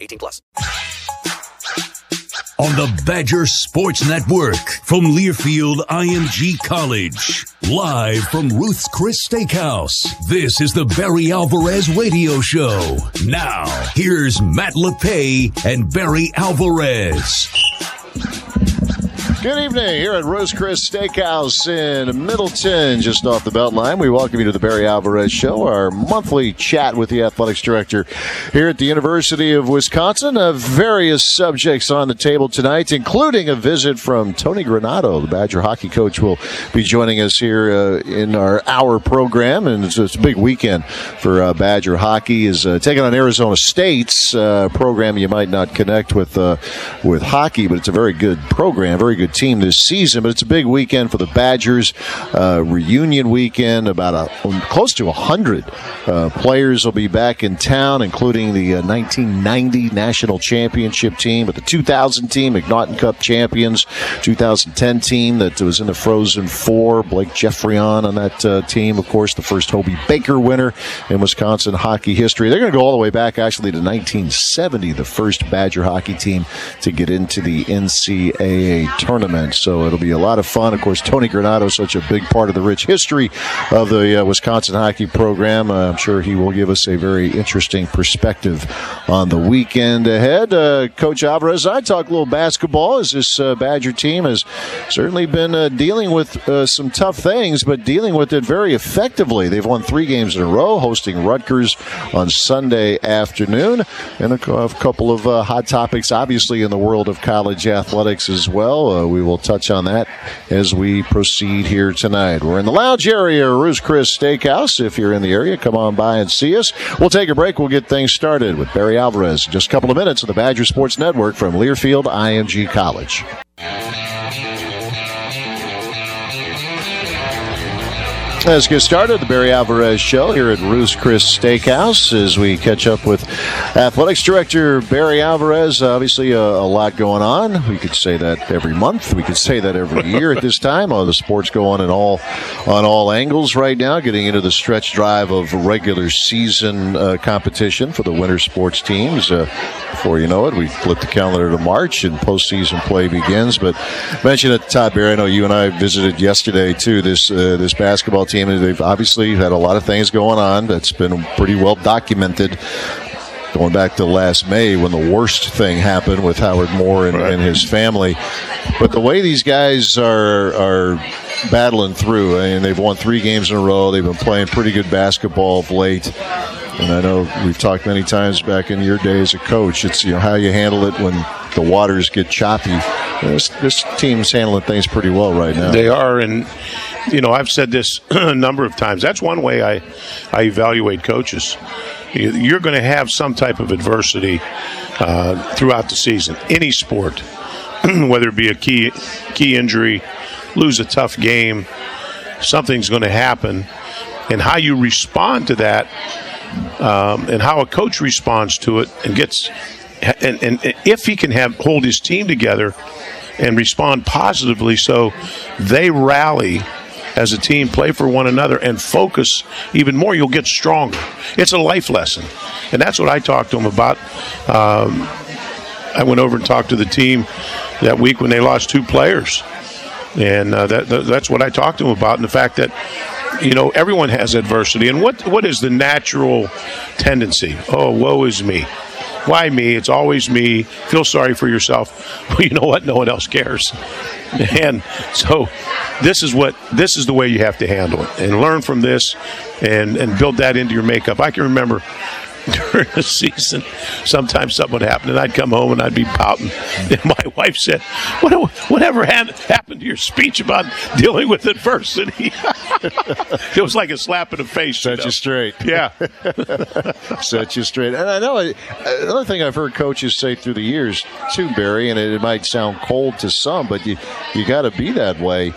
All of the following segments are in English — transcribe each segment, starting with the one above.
18 plus. On the Badger Sports Network from Learfield IMG College. Live from Ruth's Chris Steakhouse. This is the Barry Alvarez Radio Show. Now, here's Matt LePay and Barry Alvarez. Good evening here at Ruth's Chris Steakhouse in Middleton, just off the Beltline. We welcome you to the Barry Alvarez Show, our monthly chat with the athletics director here at the University of Wisconsin. Uh, various subjects on the table tonight, including a visit from Tony Granato, the Badger hockey coach, will be joining us here uh, in our hour program, and it's, it's a big weekend for uh, Badger hockey. Is uh, taking on Arizona State's uh, program. You might not connect with uh, with hockey, but it's a very good program, very good team this season. But it's a big weekend for the Badgers. Uh, reunion weekend. About a, close to hundred uh, players will be back in town, including the uh, 1990 national championship team, but the 2000 team, McNaughton Cup champions, 2010 team that was in the Frozen Four. Blake Geoffrion on that uh, team, of course, the first Hobey Baker winner in Wisconsin hockey history. They're going to go all the way back actually to 1970, the first Badger hockey team to get into the NCAA tournament. So it'll be a lot of fun. Of course, Tony Granato is such a big part of the rich history of the uh, Wisconsin hockey program. Uh, I'm sure he will give us a very interesting perspective on the weekend ahead. Uh, Coach Alvarez, I talk a little basketball as this uh, Badger team has certainly been uh, dealing with uh, some tough things, but dealing with it very effectively. They've won three games in a row, hosting Rutgers on Sunday afternoon, and a couple of hot topics, obviously, in the world of college athletics as well. We will touch on that as we proceed here tonight. We're in the lounge area, Ruth's Chris Steakhouse. If you're in the area, come on by and see us. We'll take a break. We'll get things started with Barry Alvarez. Just a couple of minutes on the Badger Sports Network from Learfield IMG College. Let's get started. The Barry Alvarez Show here at Ruth's Chris Steakhouse as we catch up with Athletics Director Barry Alvarez. Obviously, a, a, lot going on. We could say that every month. We could say that every year at this time. Oh, the sports go on in all on all angles right now. Getting into the stretch drive of regular season uh, competition for the winter sports teams. Uh, before you know it, we flip the calendar to March and postseason play begins. But mention at the top, Barry. I know you and I visited yesterday too. This uh, this basketball team team. They've obviously had a lot of things going on that's been pretty well documented. Going back to last May when the worst thing happened with Howard Moore and, right. and his family, but the way these guys are are battling through, I mean, they've won three games in a row. They've been playing pretty good basketball of late. And I know we've talked many times back in your day as a coach. It's you know how you handle it when the waters get choppy. This, this team's handling things pretty well right now. They are, and you know I've said this a number of times. That's one way I I evaluate coaches. You're going to have some type of adversity uh, throughout the season, any sport, whether it be a key key injury, lose a tough game, something's going to happen, and how you respond to that um, and how a coach responds to it and gets and, and, and if he can have hold his team together and respond positively so they rally as a team, play for one another, and focus even more, you'll get stronger. It's a life lesson. And that's what I talked to him about. Um, I went over and talked to the team that week when they lost two players. And uh, that, that's what I talked to him about, and the fact that you know, everyone has adversity. And what what is the natural tendency? Oh, woe is me. Why me? It's always me. Feel sorry for yourself. Well, you know what? No one else cares. And so this is what this is the way you have to handle it and learn from this and and build that into your makeup. I can remember during the season, sometimes something would happen, and I'd come home and I'd be pouting. And my wife said, what, "Whatever happened to your speech about dealing with adversity?" it was like a slap in the face. Set know? you straight. Yeah. set you straight. And I know another thing I've heard coaches say through the years too, Barry, and it, might sound cold to some, but you you got to be that way.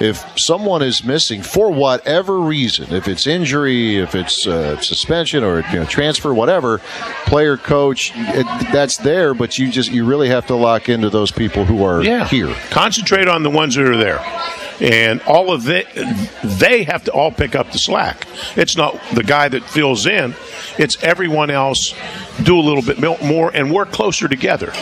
If someone is missing for whatever reason, if it's injury, if it's uh, suspension or you know, transfer, whatever, player, coach, it, that's there. But you just you really have to lock into those people who are yeah. here. Concentrate on the ones that are there and all of it they have to all pick up the slack it's not the guy that fills in it's everyone else do a little bit more and work closer together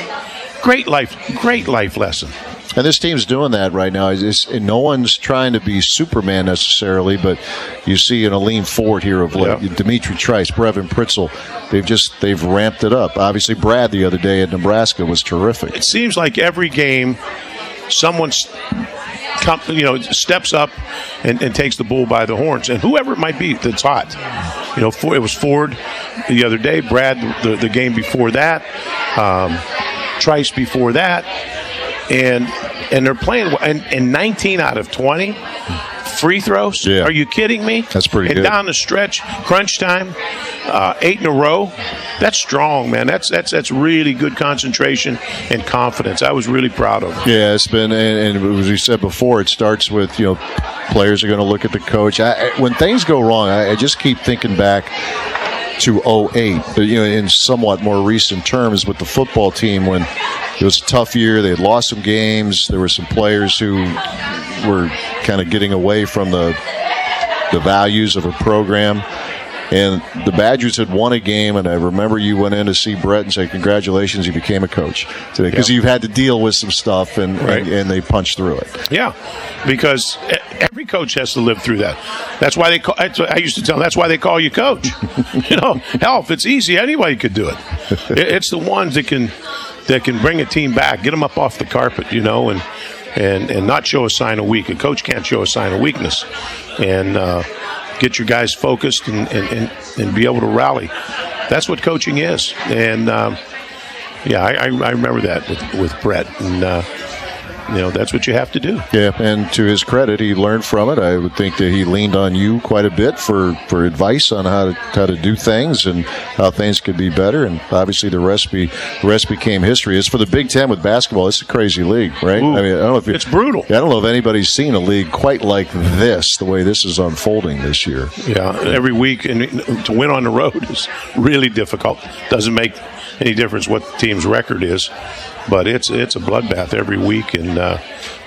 great life great life lesson and this team's doing that right now. It's, no one's trying to be Superman necessarily, but you see an Aleem Ford here of late, yeah. D'Mitrik Trice, Brevin Pritzl, They've just they've ramped it up. Obviously, Brad the other day at Nebraska was terrific. It seems like every game, someone's come, you know, steps up and, and, takes the bull by the horns, and whoever it might be that's hot. You know, for, it was Ford the other day, Brad the, the game before that, um, Trice before that, and and they're playing and, and 19 out of 20 free throws. Yeah. Are you kidding me? That's pretty and good. down the stretch, crunch time, uh, eight in a row. That's strong, man. That's that's that's really good concentration and confidence. I was really proud of. Them. Yeah, it's been, and, and as we said before, it starts with you know players are going to look at the coach. I, when things go wrong, I, I just keep thinking back to 08, you know, in somewhat more recent terms with the football team when it was a tough year. They had lost some games. There were some players who were kind of getting away from the the values of a program. And the Badgers had won a game, and I remember you went in to see Brett and say, "Congratulations, you became a coach today," because you've had to deal with some stuff, and, right. and, and they punched through it. Yeah, because every coach has to live through that. That's why they. Call, I used to tell. Them, that's why they call you coach. you know, hell, if it's easy, anybody could do it. It's the ones that can that can bring a team back, get them up off the carpet, you know, and and and not show a sign of weak. A coach can't show a sign of weakness, and. Uh, get your guys focused and, and, and, and be able to rally. That's what coaching is. And um, yeah, I, I, remember that with, with Brett. And uh, you know that's what you have to do. Yeah, and to his credit, he learned from it. I would think that he leaned on you quite a bit for, for advice on how to how to do things and how things could be better. And obviously, the recipe the rest became history. As for the Big Ten with basketball, it's a crazy league, right? Ooh, I mean, I don't know if it's brutal. I don't know if anybody's seen a league quite like this, the way this is unfolding this year. Yeah, every week, and to win on the road is really difficult. Doesn't make any difference what the team's record is but it's it's a bloodbath every week. And uh,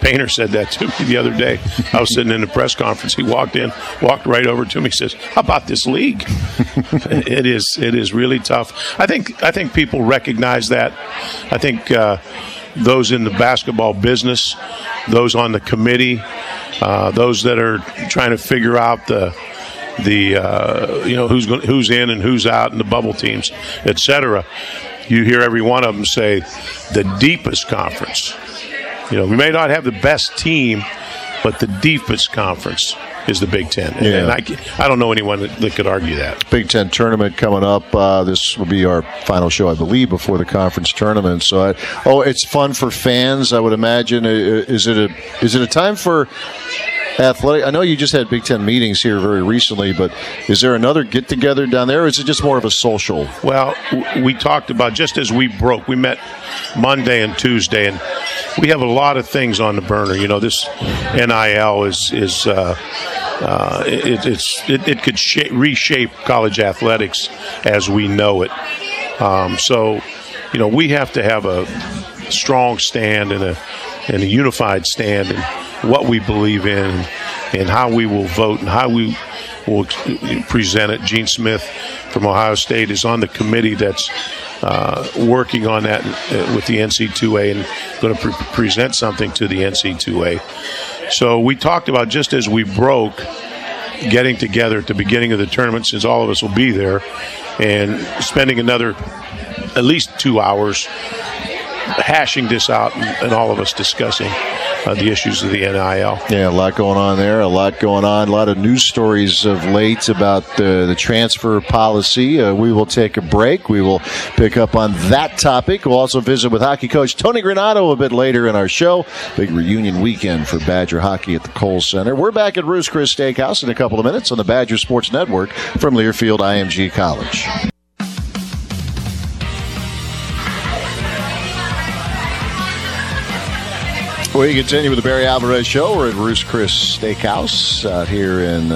Painter said that to me the other day. I was sitting in a press conference. He walked in, walked right over to me, says, "How about this league? it is it is really tough." I think I think people recognize that. I think uh, those in the basketball business, those on the committee, uh, those that are trying to figure out the the uh, you know who's going, who's in and who's out and the bubble teams, etc you hear every one of them say the deepest conference. You know, we may not have the best team, but the deepest conference is the Big Ten. And, yeah. and I, I don't know anyone that, that, could argue that. Big Ten tournament coming up. Uh, this will be our final show, I believe, before the conference tournament. So, I, oh, it's fun for fans. I would imagine. Is it a is it a time for athletic? I know you just had Big Ten meetings here very recently, but is there another get together down there, or is it just more of a social? Well, we talked about just as we broke, we met Monday and Tuesday, and we have a lot of things on the burner. You know, this NIL is is. Uh, uh, it, it's it, it could shape, reshape college athletics as we know it. Um, so, you know, we have to have a strong stand and a and a unified stand and what we believe in and how we will vote and how we will present it. Gene Smith from Ohio State is on the committee that's uh, working on that uh, with the NC2A and going to pre- present something to the NC2A. So we talked about just as we broke, getting together at the beginning of the tournament, since all of us will be there, and spending another at least two hours hashing this out and, and all of us discussing uh, the issues of the NIL. Yeah, a lot going on there. A lot going on. A lot of news stories of late about the, the transfer policy. Uh, we will take a break. We will pick up on that topic. We'll also visit with hockey coach Tony Granato a bit later in our show. Big reunion weekend for Badger hockey at the Kohl Center. We're back at Ruth's Chris Steakhouse in a couple of minutes on the Badger Sports Network from Learfield IMG College. We continue with the Barry Alvarez Show. We're at Ruth's Chris Steakhouse out here in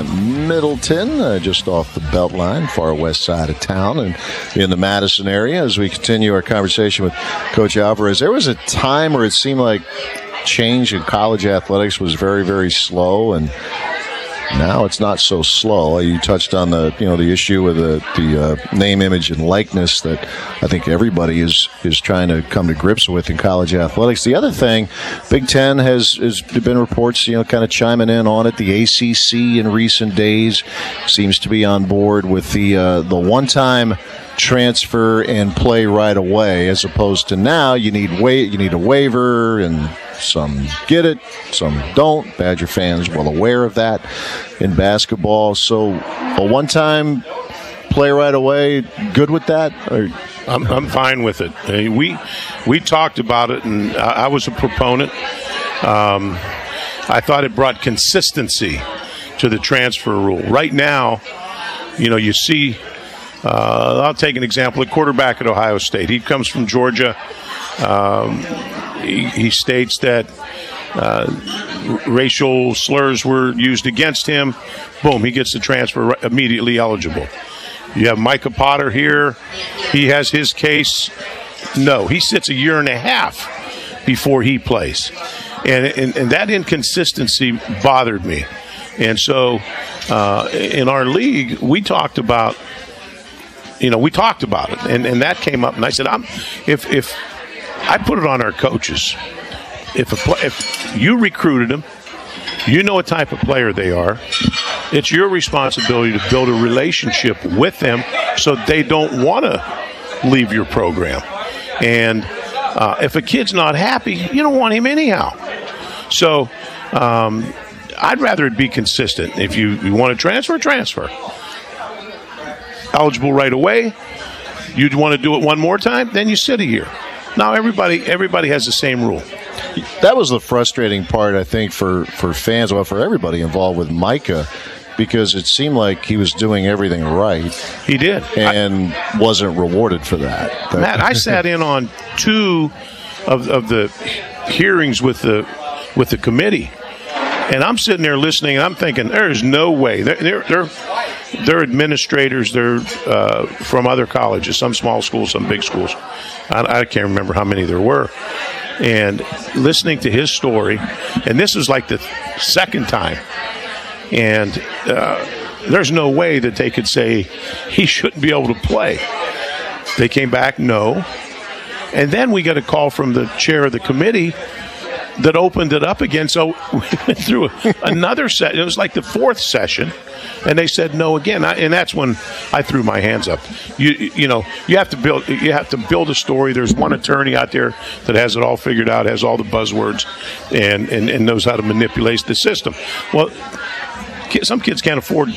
Middleton, uh, just off the Beltline, far west side of town, and in the Madison area. As we continue our conversation with Coach Alvarez, there was a time where it seemed like change in college athletics was very, very slow, and now it's not so slow. You touched on the you know the issue with the the uh, name, image, and likeness that I think everybody is is trying to come to grips with in college athletics. The other thing, Big Ten has has been reports you know kind of chiming in on it. The ACC in recent days seems to be on board with the uh, the one time transfer and play right away, as opposed to now you need wait you need a waiver and some get it, some don't. Badger fans well aware of that in basketball. So a one time play right away, good with that? Or I'm, I'm fine with it. We we talked about it, and I I was a proponent. Um, I thought it brought consistency to the transfer rule. Right now, you know, you see. Uh, I'll take an example. A quarterback at Ohio State. He comes from Georgia. Um, he, he states that uh, racial slurs were used against him. Boom, he gets the transfer immediately eligible. You have Micah Potter here. He has his case. No, he sits a year and a half before he plays. And, and, and that inconsistency bothered me. And so uh, in our league, we talked about, you know, we talked about it. And, and that came up. And I said, I'm, if, if I put it on our coaches, if, a, if you recruited them, you know what type of player they are. It's your responsibility to build a relationship with them so they don't want to leave your program. And uh, if a kid's not happy, you don't want him anyhow. So um, I'd rather it be consistent. If you, you want to transfer, transfer. Eligible right away. You'd want to do it one more time, then you sit a year. Now everybody everybody has the same rule. that was the frustrating part, I think, for, for fans, well, for everybody involved with Micah, because it seemed like he was doing everything right He did. and wasn't rewarded for that. Matt, I sat in on two of, of the hearings with the with the committee, and I'm sitting there listening, and I'm thinking, there's no way. They're they're they're, they're administrators. They're uh, from other colleges, some small schools, some big schools. I, I can't remember how many there were. And listening to his story, and this was like the second time, and uh, there's no way that they could say he shouldn't be able to play. They came back, no. And then we got a call from the chair of the committee that opened it up again. So we went through another set. It was like the fourth session, and they said no again. I, and that's when I threw my hands up. You you know you have to build you have to build a story. There's one attorney out there that has it all figured out, has all the buzzwords, and and, and knows how to manipulate the system. Well, some kids can't afford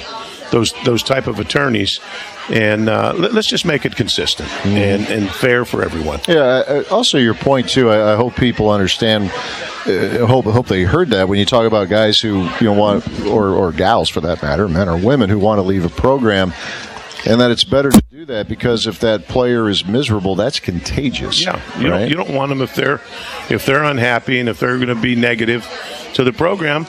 those those type of attorneys, and uh, let, us just make it consistent and, and fair for everyone. Yeah. Also, your point too. I, I hope people understand. Uh, hope hope they heard that when you talk about guys who you know want or or gals for that matter, men or women who want to leave a program, and that it's better to do that because if that player is miserable, that's contagious. Yeah, you right? don't you don't want them if they're if they're unhappy and if they're going to be negative to the program.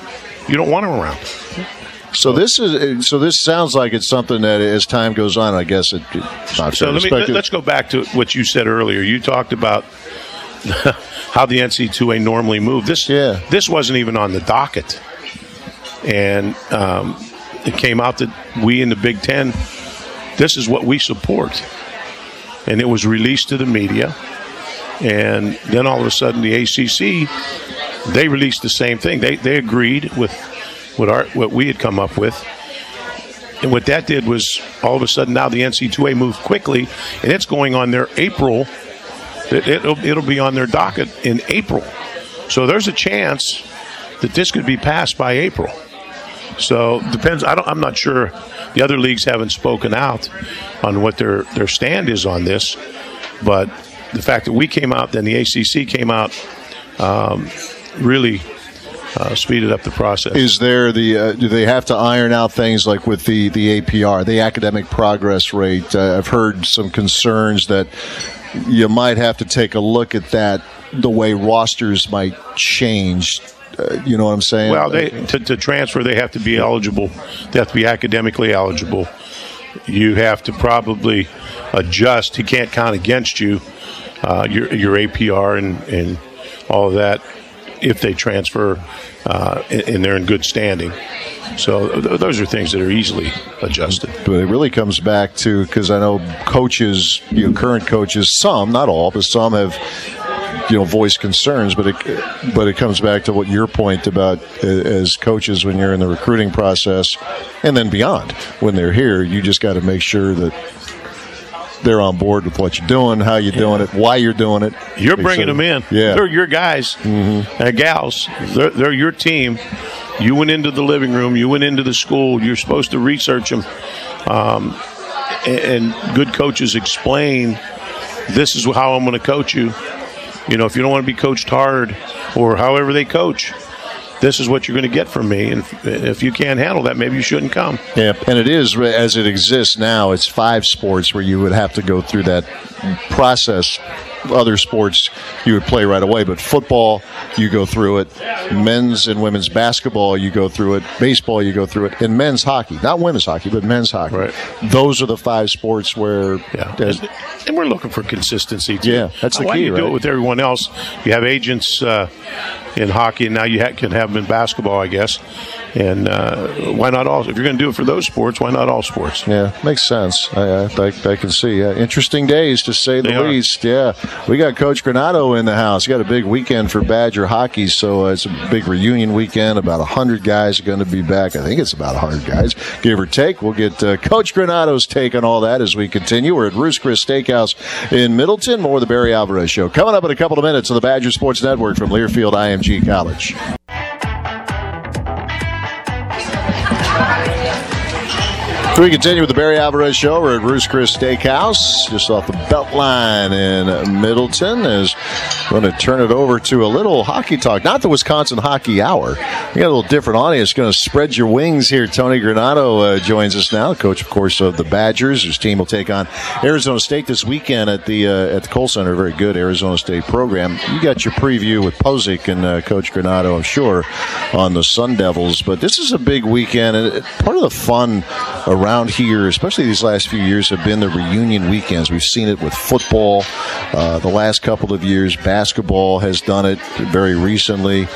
You don't want them around. So this is so this sounds like it's something that as time goes on, I guess it, it's not So let me let, speculate. us go back to what you said earlier. You talked about how the NC2A normally moved. This Yeah. this wasn't even on the docket, and um, it came out that we in the Big Ten, this is what we support, and it was released to the media, and then all of a sudden the ACC they released the same thing. They they agreed with what our what we had come up with. And what that did was all of a sudden now the NC2A moved quickly, and it's going on their April. It, it'll, it'll be on their docket in April. So there's a chance that this could be passed by April. So depends. I don't, I'm not sure. The other leagues haven't spoken out on what their their stand is on this, but the fact that we came out, then the ACC came out, um, really uh, speeded up the process. Is there the uh, do they have to iron out things like with the the APR, the academic progress rate? Uh, I've heard some concerns that you might have to take a look at that. The way rosters might change. Uh, you know what I'm saying? Well, they to, to transfer, they have to be eligible. They have to be academically eligible. You have to probably adjust. He can't count against you uh, your your APR and and all of that if they transfer uh, and, they're in good standing. So th- those are things that are easily adjusted. But it really comes back to because I know coaches, you know, current coaches, some, not all, but some have, you know, voiced concerns. But it, but it comes back to what your point about uh, as coaches when you're in the recruiting process, and then beyond when they're here, you just got to make sure that they're on board with what you're doing, how you're doing it, why you're doing it. You're bringing sure- them in. Yeah. They're your guys and gals. They're, they're your team. You went into the living room. You went into the school. You're supposed to research them. Um, and, and good coaches explain this is how I'm going to coach you. You know, if you don't want to be coached hard or however they coach, this is what you're going to get from me. And if, you can't handle that, maybe you shouldn't come. Yeah, and it is as it exists now. It's five sports where you would have to go through that process. Other sports you would play right away, but football you go through it. Men's and women's basketball you go through it. Baseball you go through it, and men's hockey, not women's hockey, but men's hockey. Right. Those are the five sports where. Yeah, and, we're looking for consistency. Too. Yeah, that's the Why key, you do it with everyone else? You have agents uh, in hockey, and now you ha- can have them in basketball, I guess. And uh, why not all? If you're going to do it for those sports, why not all sports? Yeah, makes sense. I, I, I, can see. Yeah. Interesting days to say the They are. least. Yeah, we got Coach Granato in the house. We got a big weekend for Badger hockey, so uh, it's a big reunion weekend. About hundred guys are going to be back. I think it's about hundred guys, give or take. We'll get uh, Coach Granato's take on all that as we continue. We're at Ruth's Chris Steakhouse in Middleton. More of the Barry Alvarez Show coming up in a couple of minutes on the Badger Sports Network from Learfield IMG College. We continue with the Barry Alvarez Show. We're at Ruth's Chris Steakhouse, just off the Beltline in Middleton. Is going to turn it over to a little hockey talk, not the Wisconsin Hockey Hour. We got a little different audience. Going to spread your wings here. Tony Granato uh, joins us now, coach, of course, of the Badgers. His team will take on Arizona State this weekend at the uh, at the Kohl Center. Very good Arizona State program. You got your preview with Posick and uh, Coach Granato, I'm sure, on the Sun Devils. But this is a big weekend, and part of the fun around here, especially these last few years, have been the reunion weekends. We've seen it with football uh, the last couple of years. Basketball has done it very recently.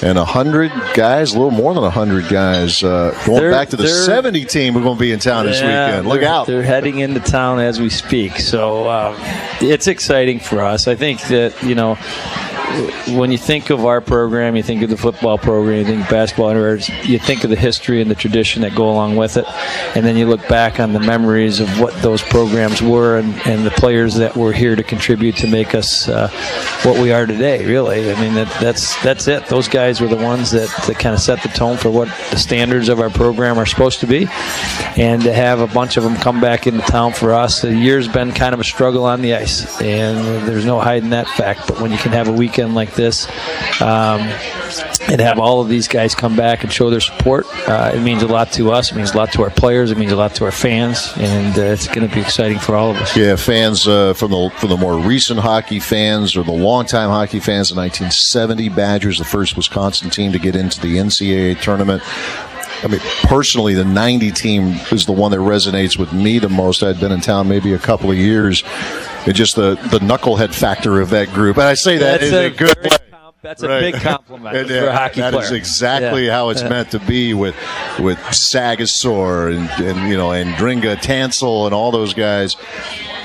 And a hundred guys, a little more than a hundred guys, uh, going They're- back to the seventy team. We're going to be in town this Yeah, weekend. Look out! They're heading into town as we speak. So um, it's exciting for us. I think that, you know, when you think of our program, you think of the football program, you think basketball, or you think of the history and the tradition that go along with it, and then you look back on the memories of what those programs were and, and the players that were here to contribute to make us uh, what we are today. Really, I mean that, that's that's it. Those guys were the ones that, that kind of set the tone for what the standards of our program are supposed to be, and to have a bunch of them come back into town for us, the year's been kind of a struggle on the ice, and there's no hiding that fact. But when you can have a weekend like this, um, and have all of these guys come back and show their support, uh, it means a lot to us. It means a lot to our players. It means a lot to our fans, and uh, it's going to be exciting for all of us. Yeah, fans uh, from the from the more recent hockey fans or the longtime hockey fans, the 1970 Badgers, the first Wisconsin team to get into the NCAA tournament. I mean, personally, the 90 team is the one that resonates with me the most. I'd been in town maybe a couple of years, just the, the knucklehead factor of that group. And I say that That's in a, a good way. com- That's a big compliment And, for uh, a hockey that player. is exactly Yeah. how it's meant to be with with Sagasaur and, and you know and Dringa Tancill and all those guys.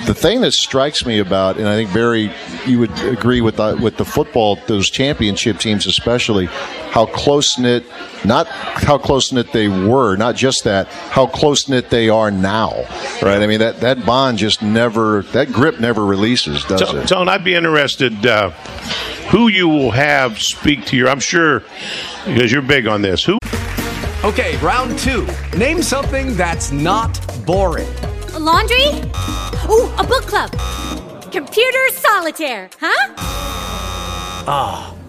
The thing that strikes me about, and I think Barry, you would agree with the, with the football, those championship teams especially, how close knit, not how close knit they were, not just that, how close knit they are now, right? I mean that that bond just never, that grip never releases, does So, it? Tone, I'd be interested. Uh, who you will have speak to your. I'm sure because you're big on this. Who? Okay, round two. Name something that's not boring. A laundry? Ooh, a book club. Computer solitaire, huh? Ah, oh,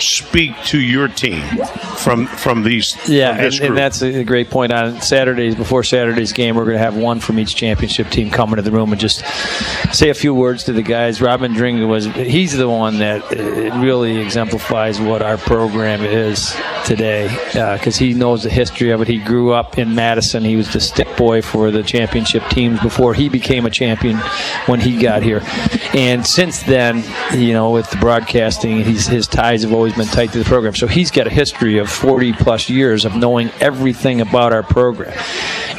speak to your team from from these? Yeah, from and, and, that's a great point. On Saturdays, before Saturday's game, we're going to have one from each championship team come into the room and just say a few words to the guys. Rob Andringa was he's the one that uh, really exemplifies what our program is today because uh, he knows the history of it. He grew up in Madison. He was the stick boy for the championship teams before he became a champion when he got here. And since then, you know, with the broadcasting, he's, his ties have always been tight to the program. So he's got a history of 40 plus years of knowing everything about our program.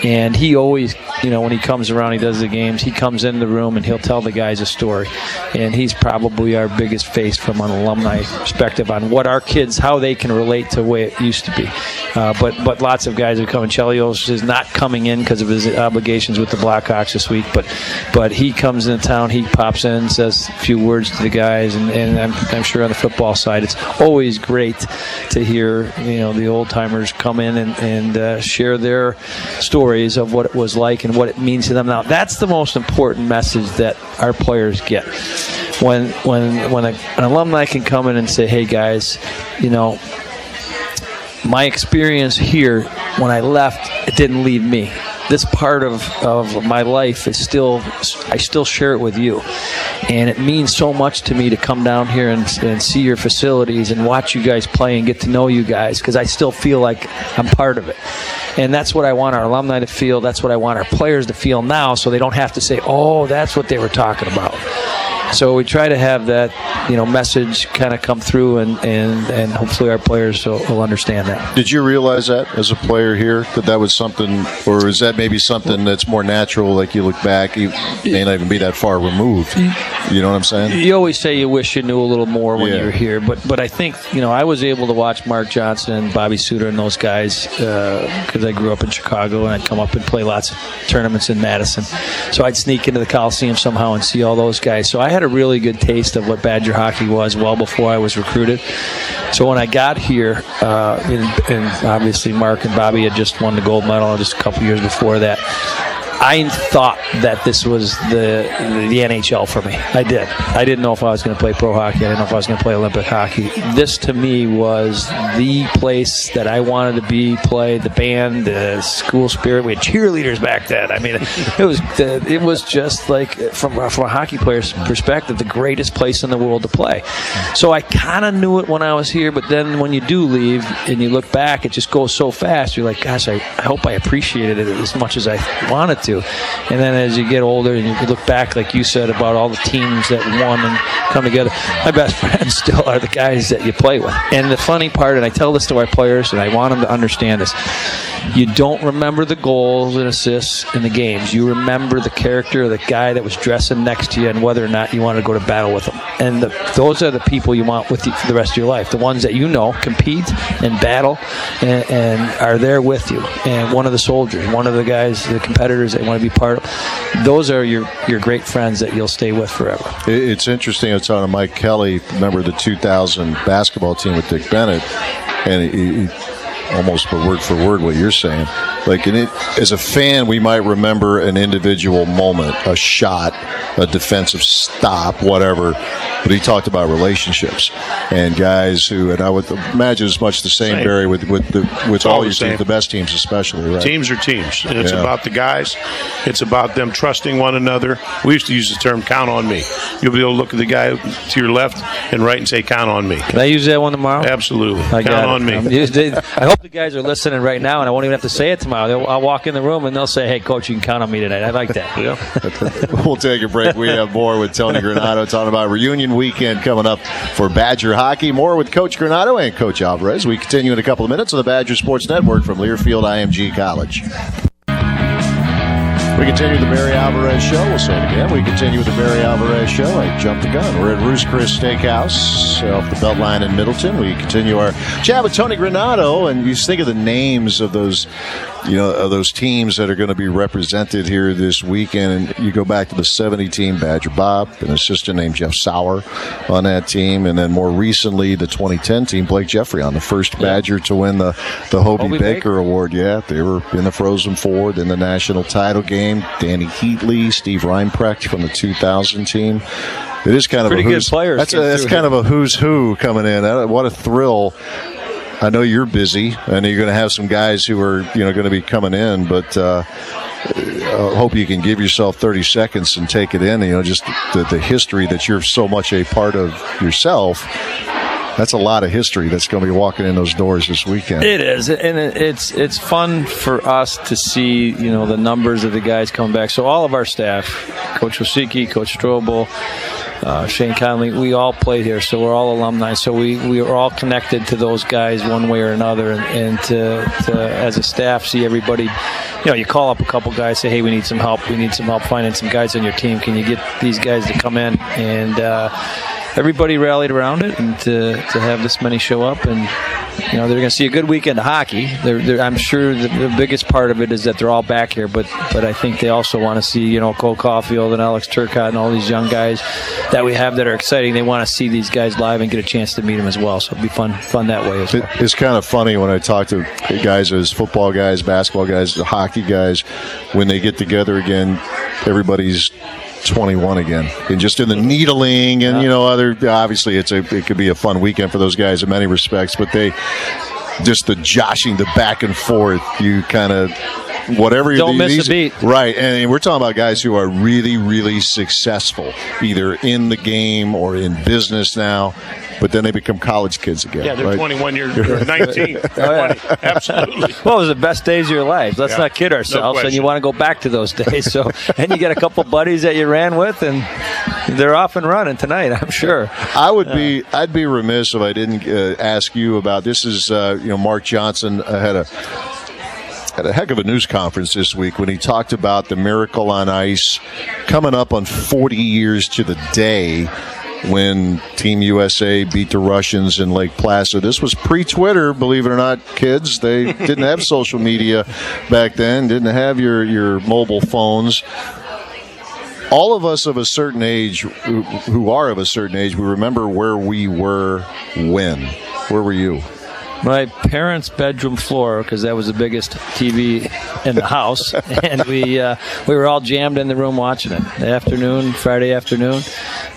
And he always, you know, when he comes around, he does the games, he comes in the room and he'll tell the guys a story. And he's probably our biggest face from an alumni perspective on what our kids, how they can relate to the way it used to be. Uh, but but lots of guys are coming. Chelios is not coming in because of his obligations with the Blackhawks this week, but but he comes into town, he pops in, says a few words to the guys, and, and I'm, I'm sure on the football side, it's always great to hear you know the old timers come in and, and uh, share their stories of what it was like and what it means to them now. That's the most important message that our players get. When when when a, an alumni can come in and say, "Hey guys, you know." My experience here, when I left, it didn't leave me this part of, of my life is still I still share it with you. And it means so much to me to come down here and, and see your facilities and watch you guys play and get to know you guys because I still feel like I'm part of it. And that's what I want our alumni to feel. That's what I want our players to feel now so they don't have to say oh that's what they were talking about so we try to have that, you know, message kind of come through, and, and, and hopefully our players will, will, understand that. Did you realize that as a player here that that was something, or is that maybe something that's more natural? Like you look back, you may not even be that far removed. You know what I'm saying? You always say you wish you knew a little more when yeah. you were here, but but I think you know I was able to watch Mark Johnson and Bobby Suter and those guys because uh, I grew up in Chicago and I'd come up and play lots of tournaments in Madison. So I'd sneak into the Coliseum somehow and see all those guys. So I had had a really good taste of what Badger hockey was well before I was recruited. So when I got here, uh, and, and obviously Mark and Bobby had just won the gold medal just a couple years before that. I thought that this was the the NHL for me. I did. I didn't know if I was going to play pro hockey. I didn't know if I was going to play Olympic hockey. This to me was the place that I wanted to be. Play the band, the school spirit. We had cheerleaders back then. I mean, it was it was just like from from a hockey player's perspective, the greatest place in the world to play. So I kind of knew it when I was here, but then when you do leave and you look back, it just goes so fast. You're like, gosh, I, I hope I appreciated it as much as I wanted to. And then as you get older and you look back, like you said, about all the teams that won and come together, my best friends still are the guys that you play with. And the funny part, and I tell this to our players, and I want them to understand this you don't remember the goals and assists in the games. You remember the character of the guy that was dressing next to you and whether or not you want to go to battle with them. And the, those are the people you want with you for the rest of your life. The ones that you know compete and battle and, and are there with you. And one of the soldiers, one of the guys, the competitors that want to be part of. Those are your, your great friends that you'll stay with forever. It's interesting. It's on a Mike Kelly, member of the 2000 basketball team with Dick Bennett. And he, he almost for word for word what you're saying. Like, it, as a fan, we might remember an individual moment, a shot, a defensive stop, whatever. But he talked about relationships and guys who, and I would imagine it's much the same, same. Barry, with with the, with all, all your teams, the best teams especially. Right? Teams are teams, and it's yeah. about the guys. It's about them trusting one another. We used to use the term "count on me." You'll be able to look at the guy to your left and right and say "count on me." Can I use that one tomorrow? Absolutely. I count on me. I hope the guys are listening right now, and I won't even have to say it tomorrow. They'll, I'll walk in the room and they'll say, "Hey, coach, you can count on me tonight." I like that. yeah. we'll take a break. We have more with Tony Granato talking about reunion weekend coming up for Badger hockey. More with Coach Granato and Coach Alvarez. We continue in a couple of minutes on the Badger Sports Network from Learfield IMG College. We continue the Barry Alvarez show. We'll say it again. We continue with the Barry Alvarez show. I jumped the gun. We're at Ruth's Chris Steakhouse off the Beltline in Middleton. We continue our chat with Tony Granato, and you think of the names of those, you know, of those teams that are going to be represented here this weekend. And you go back to the '70 team, Badger Bob, an assistant named Jeff Sauer on that team, and then more recently the 2010 team, Blake Geoffrion the first Badger to win the the Hobey, Hobey Baker, Baker. Award. Yeah, they were in the Frozen Four, then the national title game. Dany Heatley, Steve Reinprecht from the 2000 team. It is kind of Pretty a good who's, players That's, a, that's kind of a who's who coming in. What a thrill! I know you're busy, and you're going to have some guys who are you know going to be coming in, but. Uh, I hope you can give yourself 30 seconds and take it in. You know, just the, the history that you're so much a part of yourself. That's a lot of history that's going to be walking in those doors this weekend. It is, and it's it's fun for us to see you know the numbers of the guys coming back. So all of our staff, Coach Osiecki, Coach Strobel, uh, Shane Conley, we all played here, so we're all alumni. So we we are all connected to those guys one way or another, and, and to, to as a staff see everybody. You know, you call up a couple guys, say, "Hey, we need some help. We need some help finding some guys on your team. Can you get these guys to come in?" And uh, everybody rallied around it, and to to have this many show up, and you know they're going to see a good weekend of hockey. They're, they're, I'm sure the, the biggest part of it is that they're all back here, but but I think they also want to see you know Cole Caufield and Alex Turcotte and all these young guys that we have that are exciting. They want to see these guys live and get a chance to meet them as well. So it'll be fun fun that way as well. It- It's kind of funny when I talk to guys as football guys, basketball guys, the hockey guys, when they get together again, everybody's 21 again, and just in the needling and you know other. Obviously, it's a it could be a fun weekend for those guys in many respects, but they just the joshing, the back and forth. You kind of whatever. Don't miss a beat. right? And we're talking about guys who are really, really successful, either in the game or in business now. But then they become college kids again. Yeah, they're right? 21 years, or 19. 20. Absolutely. Well, it was the best days of your life. Let's Yeah, not kid no ourselves. and you want to go back to those days. So, and you get a couple buddies that you ran with, and they're off and running tonight. I'm sure. I would be I'd be remiss if I didn't uh, ask you about this. Is uh, you know Mark Johnson uh, had a had a heck of a news conference this week when he talked about the miracle on ice coming up on 40 years to the day when Team USA beat the Russians in Lake Placid. This was pre-Twitter, believe it or not, kids. They didn't have social media back then, didn't have your your mobile phones all of us of a certain age who, who are of a certain age we remember where we were when where were you My parents' bedroom floor, because that was the biggest TV in the house, and we uh, we were all jammed in the room watching it. The afternoon, Friday afternoon.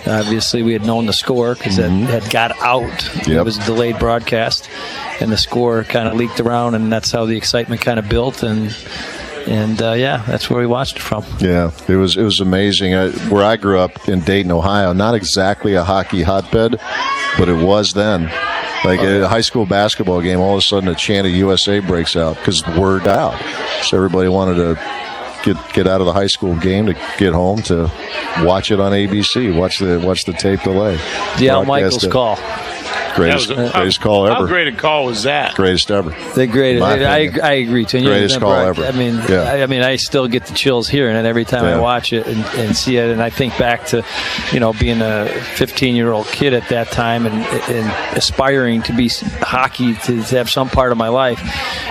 Obviously, we had known the score because it had got out. It was a delayed broadcast, and the score kind of leaked around, and that's how the excitement kind of built. And and uh, yeah, that's where we watched it from. yeah it was it was amazing I, where i grew up in dayton ohio not exactly a hockey hotbed but it was then like at a high school basketball game all of a sudden a chant of usa breaks out because the word out so everybody wanted to get get out of the high school game to get home to watch it on abc watch the watch the tape delay Broadcast Michaels it. call. Greatest, That was a- greatest call ever. How great a call was that? greatest ever The greatest. I. I agree too. And Greatest you call know, ever. I mean, Yeah. I, I mean, I still get the chills hearing it every time Yeah. I watch it and, and see it. And I think back to, you know, being a 15 year old kid at that time and, and aspiring to be hockey to, to have some part of my life.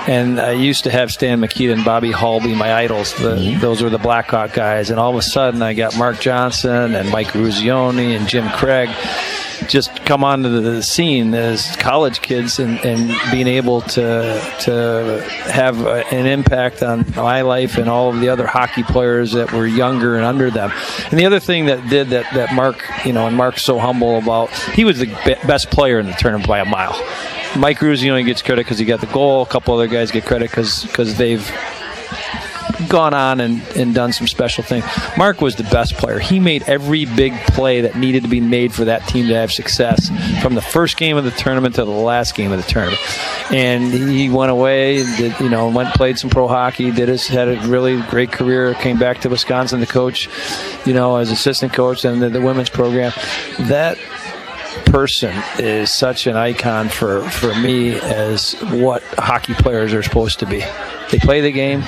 And I used to have Stan Mikita and Bobby Hull be my idols. The, Mm-hmm. Those were the Blackhawk guys. And all of a sudden, I got Mark Johnson and Mike Eruzione and Jim Craig just come onto the scene as college kids and, and being able to to have a, an impact on my life and all of the other hockey players that were younger and under them. And the other thing that did that that Mark, you know, and Mark's so humble about, he was the be- best player in the tournament by a mile. Mike Eruzione gets credit because he got the goal. A couple other guys get credit because they've gone on and, and done some special things. Mark was the best player. He made every big play that needed to be made for that team to have success from the first game of the tournament to the last game of the tournament. And he went away, did, you know, went played some pro hockey, did his, had a really great career, came back to Wisconsin to coach, you know, as assistant coach and the, the women's program. That person is such an icon for, for me as what hockey players are supposed to be. They play the game,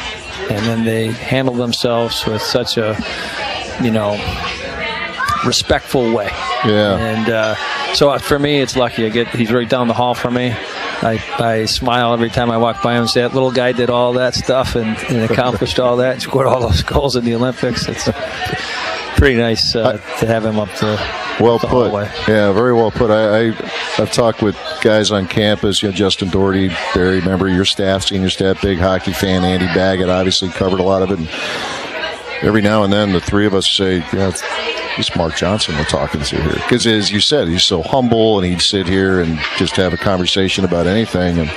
and then they handle themselves with such a, you know, respectful way. Yeah. And uh, so for me, it's lucky. I get he's right down the hall from me. I, I smile every time I walk by him and say that little guy did all that stuff and, and accomplished all that, scored all those goals in the Olympics. It's pretty nice uh, to have him up the Well the put. hallway. Yeah, very well put. I, I I've talked with guys on campus. You know, Justin Doherty, Barry, member your staff, senior staff, big hockey fan. Andy Baggot obviously covered a lot of it. And every now and then, the three of us say, "Yeah, it's, it's Mark Johnson we're talking to here." Because as you said, he's so humble, and he'd sit here and just have a conversation about anything, and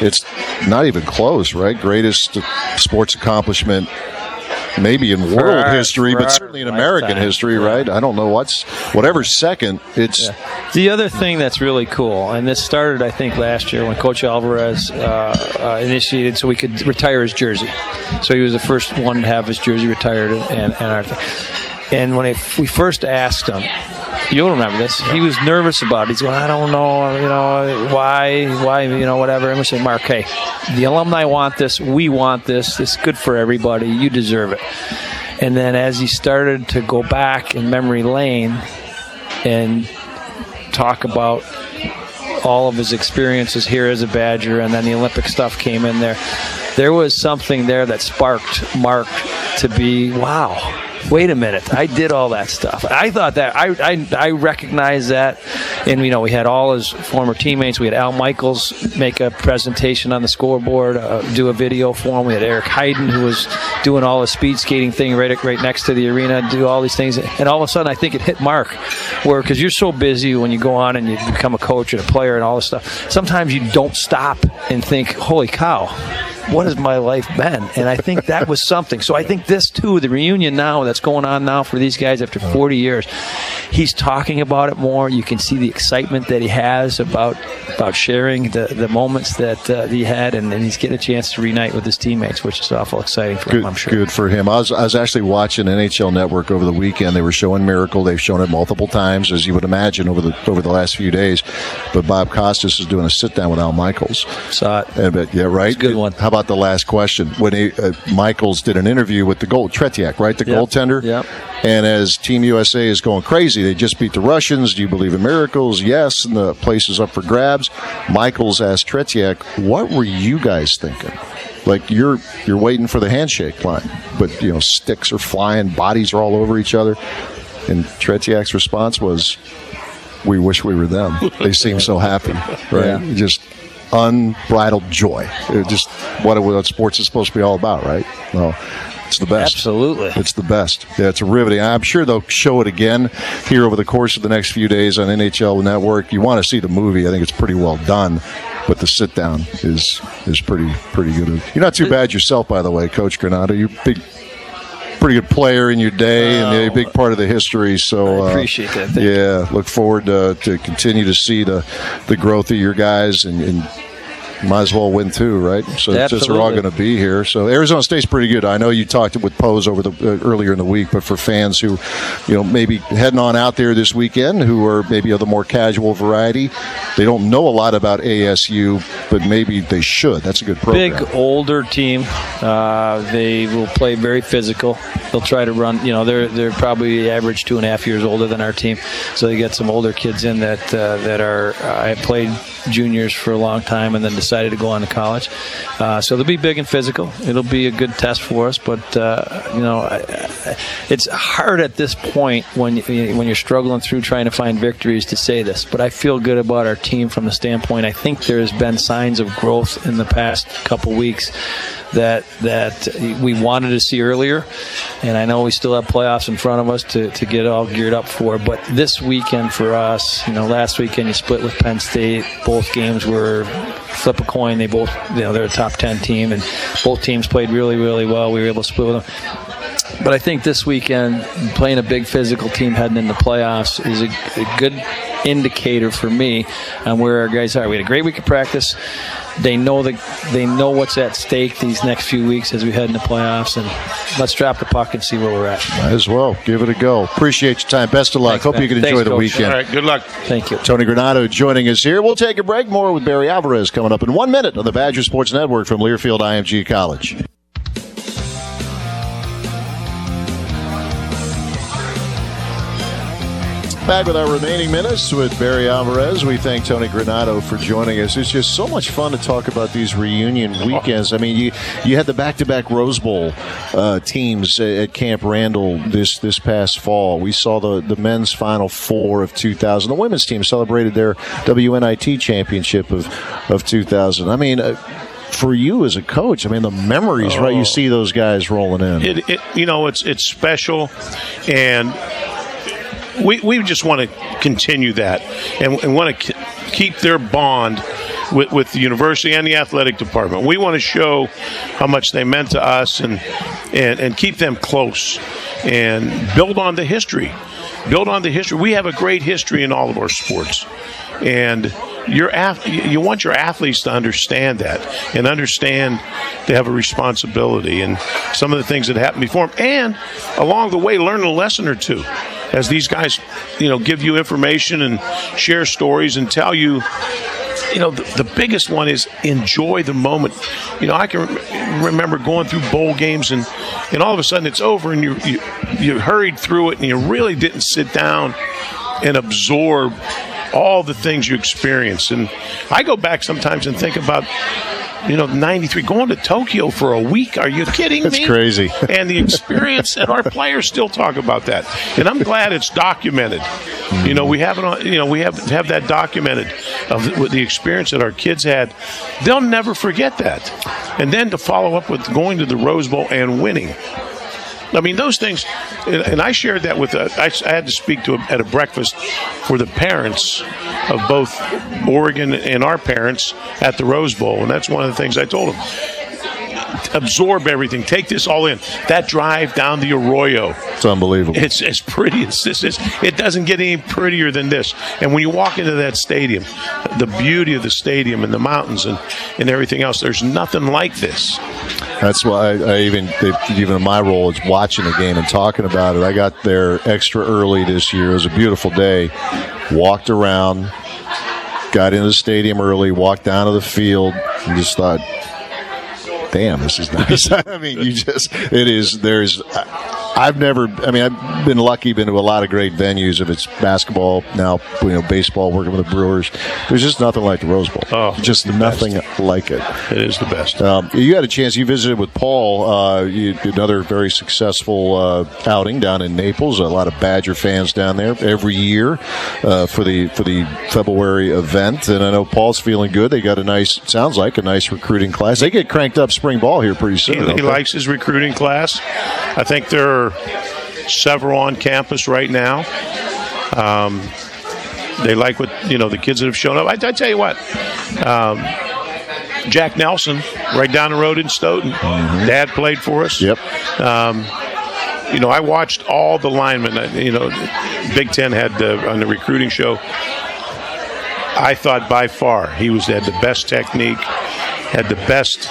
it's not even close, right? Greatest sports accomplishment. Maybe in world our- history, but certainly in American lifetime. history, right? I don't know what's whatever's second. It's The other thing that's really cool, and this started, I think, last year when Coach Alvarez uh, uh, initiated so we could retire his jersey. So he was the first one to have his jersey retired, and, and our and when it, we first asked him, you'll remember this. He was nervous about it. He's going, I don't know, you know, why, why, you know, whatever. Mark, hey, the alumni want this. We want this. It's good for everybody. You deserve it. And then as he started to go back in memory lane and talk about all of his experiences here as a Badger, and then the Olympic stuff came in there. There was something there that sparked Mark to be, wow, wait a minute, I did all that stuff. I thought that I I, I recognized that, and you know we had all his former teammates. We had Al Michaels make a presentation on the scoreboard, uh, do a video for him. We had Eric Heiden who was doing all the speed skating thing right right next to the arena, do all these things, and all of a sudden I think it hit Mark, where because you're so busy when you go on and you become a coach and a player and all this stuff, sometimes you don't stop and think, holy cow what has my life been? And I think that was something. So I think this too, the reunion now that's going on now for these guys after 40 years, he's talking about it more. You can see the excitement that he has about about sharing the, the moments that uh, he had, and, and he's getting a chance to reunite with his teammates, which is awful exciting for him, good, I'm sure. good for him. I was, I was actually watching NHL Network over the weekend. They were showing Miracle. They've shown it multiple times, as you would imagine, over the over the last few days. But Bob Costas is doing a sit down with Al Michaels. Saw it. And, but, yeah, right. It's good one. How about the last question when he, uh, Michaels did an interview with the goal Tretiak, right, the Yep. goaltender. Yep. And as Team USA is going crazy, they just beat the Russians. Do you believe in miracles? Yes, and the place is up for grabs. Michaels asked Tretiak, "What were you guys thinking?" Like you're you're waiting for the handshake line, but you know sticks are flying, bodies are all over each other. And Tretiak's response was, "We wish we were them. They seem so happy, right? Yeah. Just unbridled joy. It just what, it, what sports is supposed to be all about, right? Well, it's the best. Absolutely. It's the best. Yeah, it's riveting. I'm sure they'll show it again here over the course of the next few days on NHL Network. You want to see the movie? I think it's pretty well done, but the sit down is is pretty pretty good. You're not too bad yourself, by the way, Coach Granato. You're big, pretty good player in your day and a big part of the history. So I uh, appreciate that. Thank yeah, look forward to, to continue to see the the growth of your guys and. and might as well win too, right? So just they're all going to be here. So Arizona State's pretty good. I know you talked with Pose over the uh, earlier in the week, but for fans who, you know, maybe heading on out there this weekend, who are maybe of the more casual variety, they don't know a lot about ASU, but maybe they should. That's a good program. Big older team. Uh, they will play very physical. They'll try to run. You know, they're they're probably average two and a half years older than our team. So they get some older kids in that uh, that are uh, I played juniors for a long time and then decided to go on to college. Uh, so it'll be big and physical. It'll be a good test for us. But uh, you know, I, I, it's hard at this point when you, when you're struggling through trying to find victories to say this. But I feel good about our team from the standpoint. I think there's been signs of growth in the past couple weeks that that we wanted to see earlier, and I know we still have playoffs in front of us to, to get all geared up for. But this weekend for us, you know, last weekend you split with Penn State. Both games were flip a coin. They both, you know, they're a top ten team, and both teams played really, really well. We were able to split with them. But I think this weekend, playing a big physical team heading into playoffs is a, a good indicator for me on where our guys are. We had a great week of practice. They know that they know what's at stake these next few weeks as we head into playoffs, and let's drop the puck and see where we're at. Might as well give it a go. Appreciate your time. Best of luck. Thanks, Hope man. you can enjoy Thanks, the Coach. weekend. All right, good luck. Thank you. Tony Granato joining us here. We'll take a break. More with Barry Alvarez coming up in one minute on the Badger Sports Network from Learfield IMG College. Back with our remaining minutes with Barry Alvarez. We thank Tony Granato for joining us. It's just so much fun to talk about these reunion weekends. I mean, you you had the back-to-back Rose Bowl uh, teams at Camp Randall this this past fall. We saw the the men's Final Four of 2000. The women's team celebrated their WNIT championship of of 2000. I mean. Uh, for you as a coach, I mean the memories, right? You see those guys rolling in. It, it, you know, it's it's special, and we, we just want to continue that and, and want to keep their bond with, with the university and the athletic department. We want to show how much they meant to us and, and, and keep them close and build on the history. Build on the history. We have a great history in all of our sports. And your you want your athletes to understand that and understand they have a responsibility and some of the things that happened before them, and along the way learn a lesson or two as these guys, you know, give you information and share stories and tell you you know, the, the, biggest one is enjoy the moment. You know, I can re- remember going through bowl games and, and all of a sudden it's over and you, you, you hurried through it and you really didn't sit down and absorb all the things you experienced. And I go back sometimes and think about you know, 93, going to Tokyo for a week. Are you kidding That's me? That's crazy. and the experience, and our players still talk about that. And I'm glad it's documented. You know, we have it on, you know, we have have that documented of the, the experience that our kids had. They'll never forget that. And then to follow up with going to the Rose Bowl and winning. I mean, those things, and, I shared that with, uh, I had to speak to a, at a breakfast for the parents of both Oregon and our parents at the Rose Bowl, and that's one of the things I told them absorb everything. Take this all in. That drive down the Arroyo. It's unbelievable. It's as pretty as this is. It doesn't get any prettier than this. And when you walk into that stadium, the beauty of the stadium and the mountains and, and everything else, there's nothing like this. That's why I, I even even in my role is watching the game and talking about it. I got there extra early this year. It was a beautiful day. Walked around, got into the stadium early, walked down to the field, and just thought, damn, this is nice. I mean, you just, it is, there's, I've never, I mean, I've been lucky, been to a lot of great venues. If it's basketball, now, you know, baseball, working with the Brewers, there's just nothing like the Rose Bowl. Oh, just nothing best. like it. It is the best. Um, you had a chance, you visited with Paul, uh, you, another very successful uh, outing down in Naples. A lot of Badger fans down there every year uh, for the for the February event. And I know Paul's feeling good. They got a nice, sounds like a nice recruiting class. They get cranked up spring ball here pretty soon. He, he likes his recruiting class. I think they're several on campus right now. Um, they like what you know the kids that have shown up. I, I tell you what, um, Jack Nelson, right down the road in Stoughton, mm-hmm. Dad played for us. Yep. Um, you know, I watched all the linemen. You know, Big Ten had the, on the recruiting show. I thought by far he was had the best technique, had the best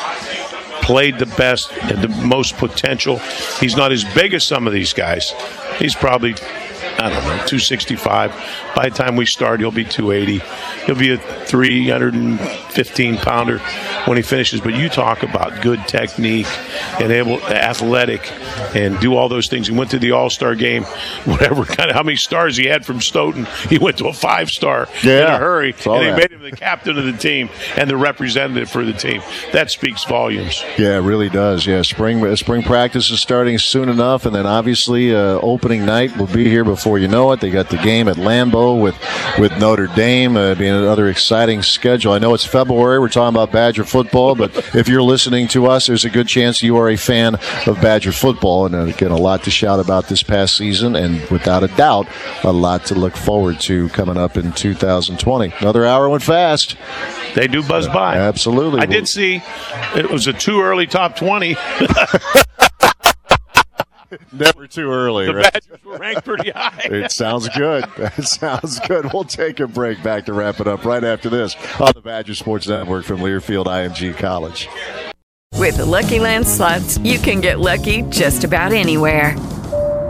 played the best, had the most potential. He's not as big as some of these guys. He's probably, I don't know, 265. By the time we start, he'll be 280. He'll be a 315 pounder when he finishes. But you talk about good technique and able, athletic, and do all those things. He went to the All Star game, whatever kind of how many stars he had from Stoughton. He went to a five star yeah, in a hurry, and they that. made him the captain of the team and the representative for the team. That speaks volumes. Yeah, it really does. Yeah, spring spring practice is starting soon enough, and then obviously uh, opening night will be here before you know it. They got the game at Lambeau with with Notre Dame uh, being another exciting schedule. I know it's February. We're talking about Badger football, but if you're listening to us, there's a good chance you are a fan of Badger football, and uh, again, a lot to shout about this past season, and without a doubt, a lot to look forward to coming up in 2020. Another hour went fast. They do buzz by. Absolutely. I did see it was a too early top 20. Never too early. The right? Badgers were ranked pretty high. It sounds good. That sounds good. We'll take a break back to wrap it up right after this on the Badger Sports Network from Learfield IMG College. With the Lucky Land slots, you can get lucky just about anywhere.